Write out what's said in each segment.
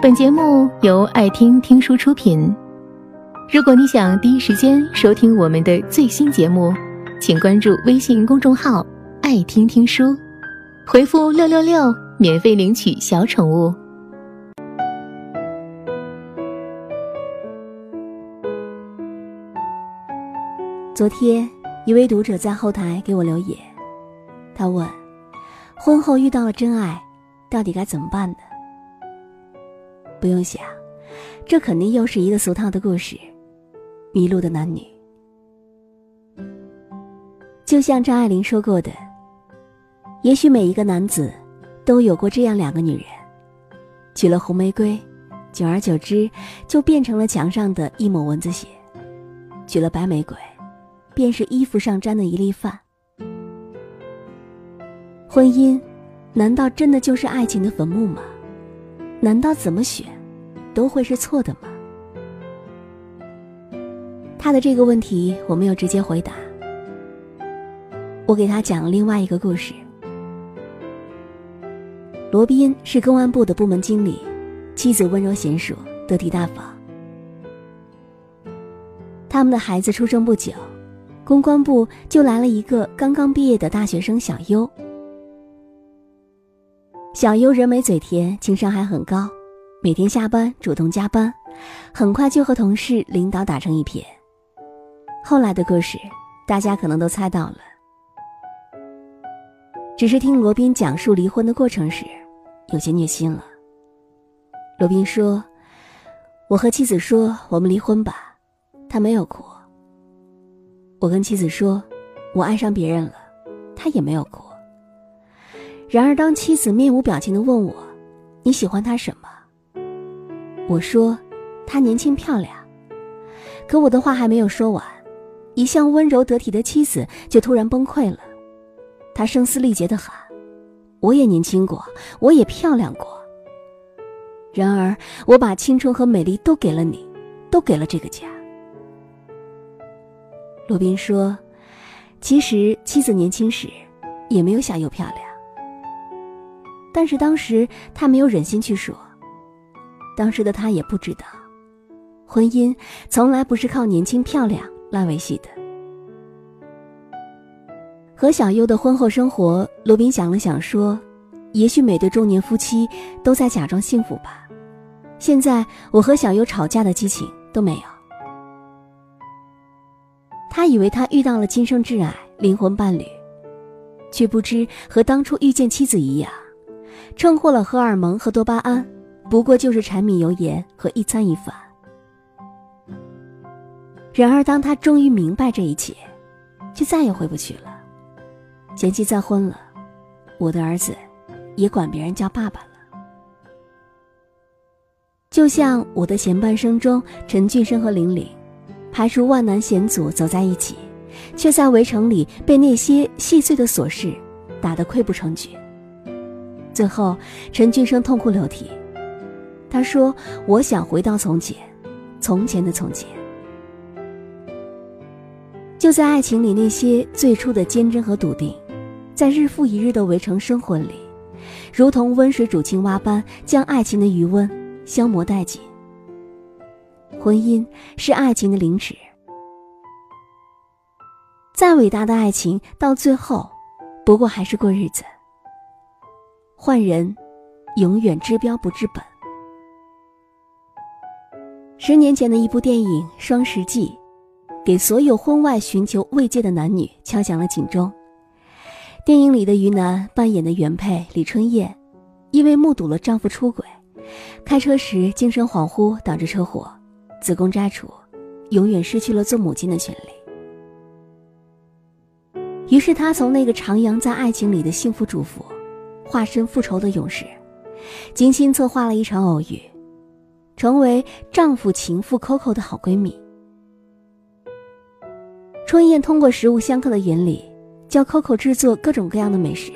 本节目由爱听听书出品。如果你想第一时间收听我们的最新节目，请关注微信公众号“爱听听书”，回复“六六六”免费领取小宠物。昨天，一位读者在后台给我留言，他问：“婚后遇到了真爱，到底该怎么办？”不用想，这肯定又是一个俗套的故事，迷路的男女。就像张爱玲说过的：“也许每一个男子，都有过这样两个女人，娶了红玫瑰，久而久之，就变成了墙上的一抹蚊子血；娶了白玫瑰，便是衣服上沾的一粒饭。婚姻，难道真的就是爱情的坟墓吗？”难道怎么选，都会是错的吗？他的这个问题我没有直接回答。我给他讲了另外一个故事。罗宾是公安部的部门经理，妻子温柔娴熟，得体大方。他们的孩子出生不久，公关部就来了一个刚刚毕业的大学生小优。小优人美嘴甜，情商还很高，每天下班主动加班，很快就和同事、领导打成一片。后来的故事，大家可能都猜到了。只是听罗宾讲述离婚的过程时，有些虐心了。罗宾说：“我和妻子说我们离婚吧，他没有哭。我跟妻子说，我爱上别人了，他也没有哭。”然而，当妻子面无表情的问我：“你喜欢他什么？”我说：“他年轻漂亮。”可我的话还没有说完，一向温柔得体的妻子就突然崩溃了。她声嘶力竭的喊：“我也年轻过，我也漂亮过。然而，我把青春和美丽都给了你，都给了这个家。”罗宾说：“其实妻子年轻时，也没有小优漂亮。”但是当时他没有忍心去说。当时的他也不知道，婚姻从来不是靠年轻漂亮来维系的。和小优的婚后生活，罗宾想了想说：“也许每对中年夫妻都在假装幸福吧。现在我和小优吵架的激情都没有。”他以为他遇到了今生挚爱、灵魂伴侣，却不知和当初遇见妻子一样。称获了荷尔蒙和多巴胺，不过就是柴米油盐和一餐一饭。然而，当他终于明白这一切，就再也回不去了。前妻再婚了，我的儿子也管别人叫爸爸了。就像我的前半生中，陈俊生和玲玲，排除万难险阻走在一起，却在围城里被那些细碎的琐事打得溃不成军。最后，陈俊生痛哭流涕。他说：“我想回到从前，从前的从前。”就在爱情里，那些最初的坚贞和笃定，在日复一日的围城生活里，如同温水煮青蛙般，将爱情的余温消磨殆尽。婚姻是爱情的凌迟，再伟大的爱情，到最后，不过还是过日子。换人，永远治标不治本。十年前的一部电影《双十记》，给所有婚外寻求慰藉的男女敲响了警钟。电影里的于南扮演的原配李春燕，因为目睹了丈夫出轨，开车时精神恍惚导致车祸，子宫摘除，永远失去了做母亲的权利。于是她从那个徜徉在爱情里的幸福主妇。化身复仇的勇士，精心策划了一场偶遇，成为丈夫情妇 Coco 的好闺蜜。春燕通过食物相克的原理，教 Coco 制作各种各样的美食，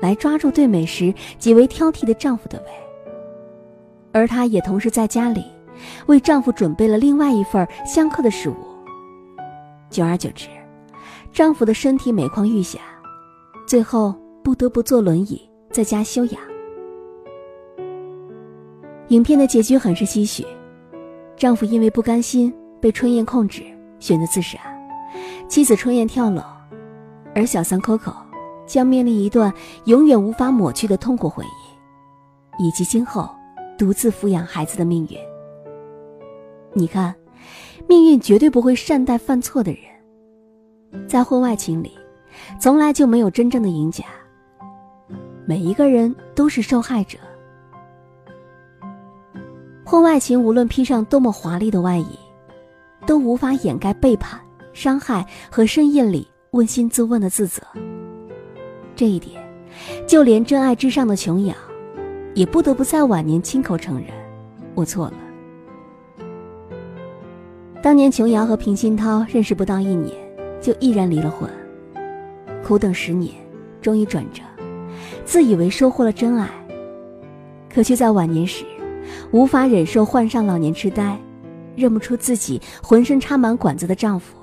来抓住对美食极为挑剔的丈夫的胃。而她也同时在家里，为丈夫准备了另外一份相克的食物。久而久之，丈夫的身体每况愈下，最后不得不坐轮椅。在家休养。影片的结局很是唏嘘，丈夫因为不甘心被春燕控制，选择自杀，妻子春燕跳楼，而小三 Coco 将面临一段永远无法抹去的痛苦回忆，以及今后独自抚养孩子的命运。你看，命运绝对不会善待犯错的人。在婚外情里，从来就没有真正的赢家，每一个人都是受害者。婚外情无论披上多么华丽的外衣，都无法掩盖背叛、伤害和深夜里问心自问的自责。这一点，就连真爱至上的琼瑶，也不得不在晚年亲口承认：“我错了。”当年琼瑶和平鑫涛认识不到一年，就毅然离了婚，苦等十年，终于转折，自以为收获了真爱，可却在晚年时。无法忍受患上老年痴呆，认不出自己浑身插满管子的丈夫。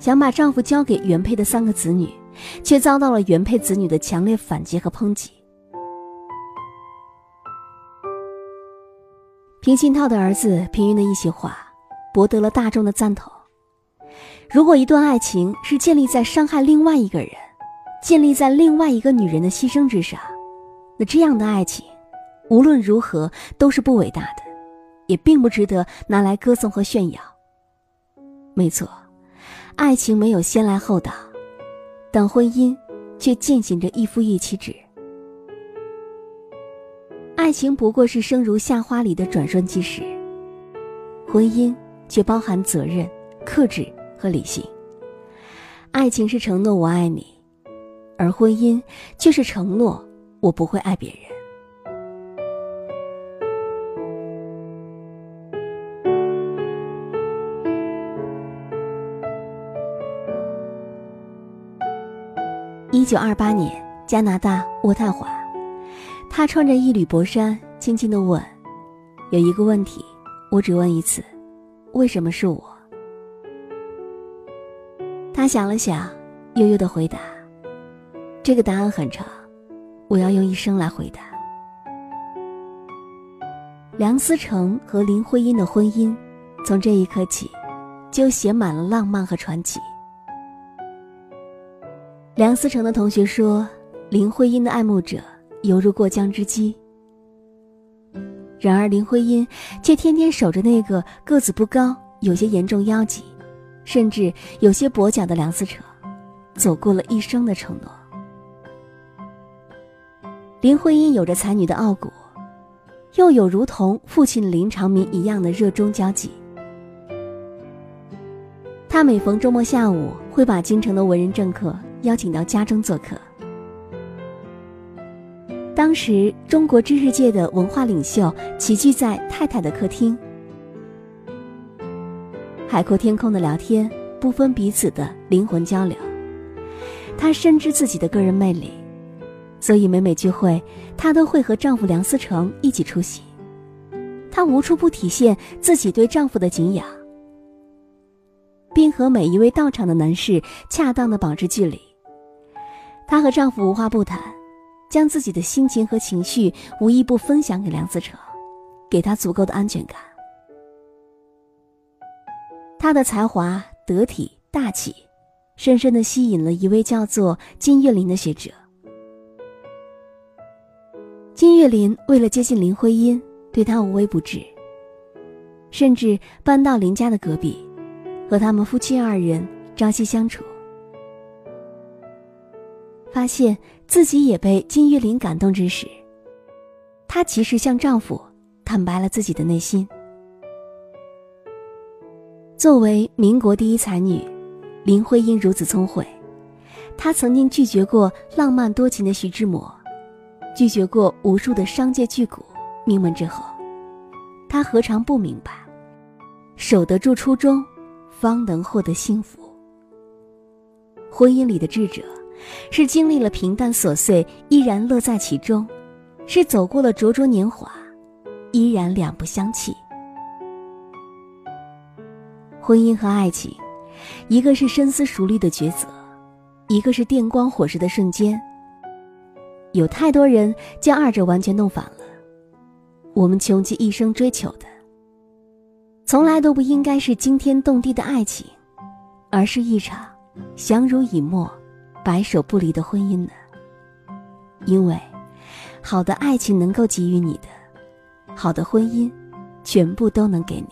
想把丈夫交给原配的三个子女，却遭到了原配子女的强烈反击和抨击。平鑫涛的儿子平云的一席话，博得了大众的赞同。如果一段爱情是建立在伤害另外一个人、建立在另外一个女人的牺牲之上，那这样的爱情。无论如何都是不伟大的，也并不值得拿来歌颂和炫耀。没错，爱情没有先来后到，但婚姻却践行着一夫一妻制。爱情不过是生如夏花里的转瞬即逝，婚姻却包含责任、克制和理性。爱情是承诺我爱你，而婚姻却是承诺我不会爱别人。一九二八年，加拿大渥太华，他穿着一缕薄衫，轻轻的问：“有一个问题，我只问一次，为什么是我？”他想了想，悠悠的回答：“这个答案很长，我要用一生来回答。”梁思成和林徽因的婚姻，从这一刻起，就写满了浪漫和传奇。梁思成的同学说：“林徽因的爱慕者犹如过江之鲫。”然而林徽因却天天守着那个个子不高、有些严重腰疾，甚至有些跛脚的梁思成，走过了一生的承诺。林徽因有着才女的傲骨，又有如同父亲林长民一样的热衷交际。他每逢周末下午，会把京城的文人政客。邀请到家中做客。当时，中国知识界的文化领袖齐聚在太太的客厅，海阔天空的聊天，不分彼此的灵魂交流。他深知自己的个人魅力，所以每每聚会，她都会和丈夫梁思成一起出席。她无处不体现自己对丈夫的敬仰，并和每一位到场的男士恰当的保持距离。她和丈夫无话不谈，将自己的心情和情绪无一不分享给梁思成，给他足够的安全感。她的才华得体大气，深深的吸引了一位叫做金岳霖的学者。岳林为了接近林徽因，对她无微不至，甚至搬到林家的隔壁，和他们夫妻二人朝夕相处。发现自己也被金岳霖感动之时，她及时向丈夫坦白了自己的内心。作为民国第一才女，林徽因如此聪慧，她曾经拒绝过浪漫多情的徐志摩，拒绝过无数的商界巨贾。名门之后，他何尝不明白，守得住初衷，方能获得幸福。婚姻里的智者。是经历了平淡琐碎，依然乐在其中；是走过了灼灼年华，依然两不相弃。婚姻和爱情，一个是深思熟虑的抉择，一个是电光火石的瞬间。有太多人将二者完全弄反了。我们穷极一生追求的，从来都不应该是惊天动地的爱情，而是一场相濡以沫、白首不离的婚姻呢？因为，好的爱情能够给予你的，好的婚姻，全部都能给你。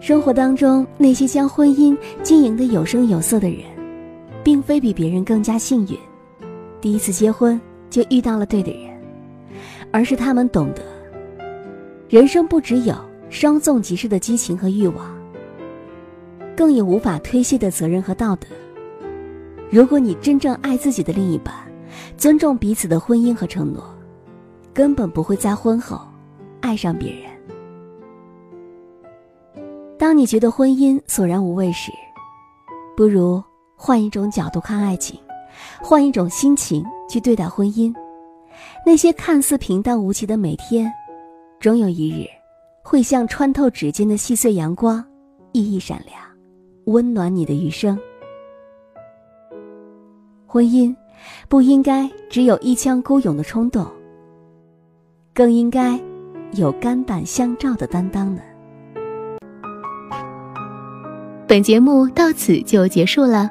生活当中，那些将婚姻经营的有声有色的人，并非比别人更加幸运，第一次结婚就遇到了对的人，而是他们懂得，人生不只有稍纵即逝的激情和欲望，更有无法推卸的责任和道德。如果你真正爱自己的另一半，尊重彼此的婚姻和承诺，根本不会在婚后爱上别人。当你觉得婚姻索然无味时，不如换一种角度看爱情，换一种心情去对待婚姻。那些看似平淡无奇的每天，终有一日会像穿透指尖的细碎阳光，熠熠闪亮，温暖你的余生。婚姻不应该只有一腔孤勇的冲动，更应该有肝胆相照的担当呢。本节目到此就结束了，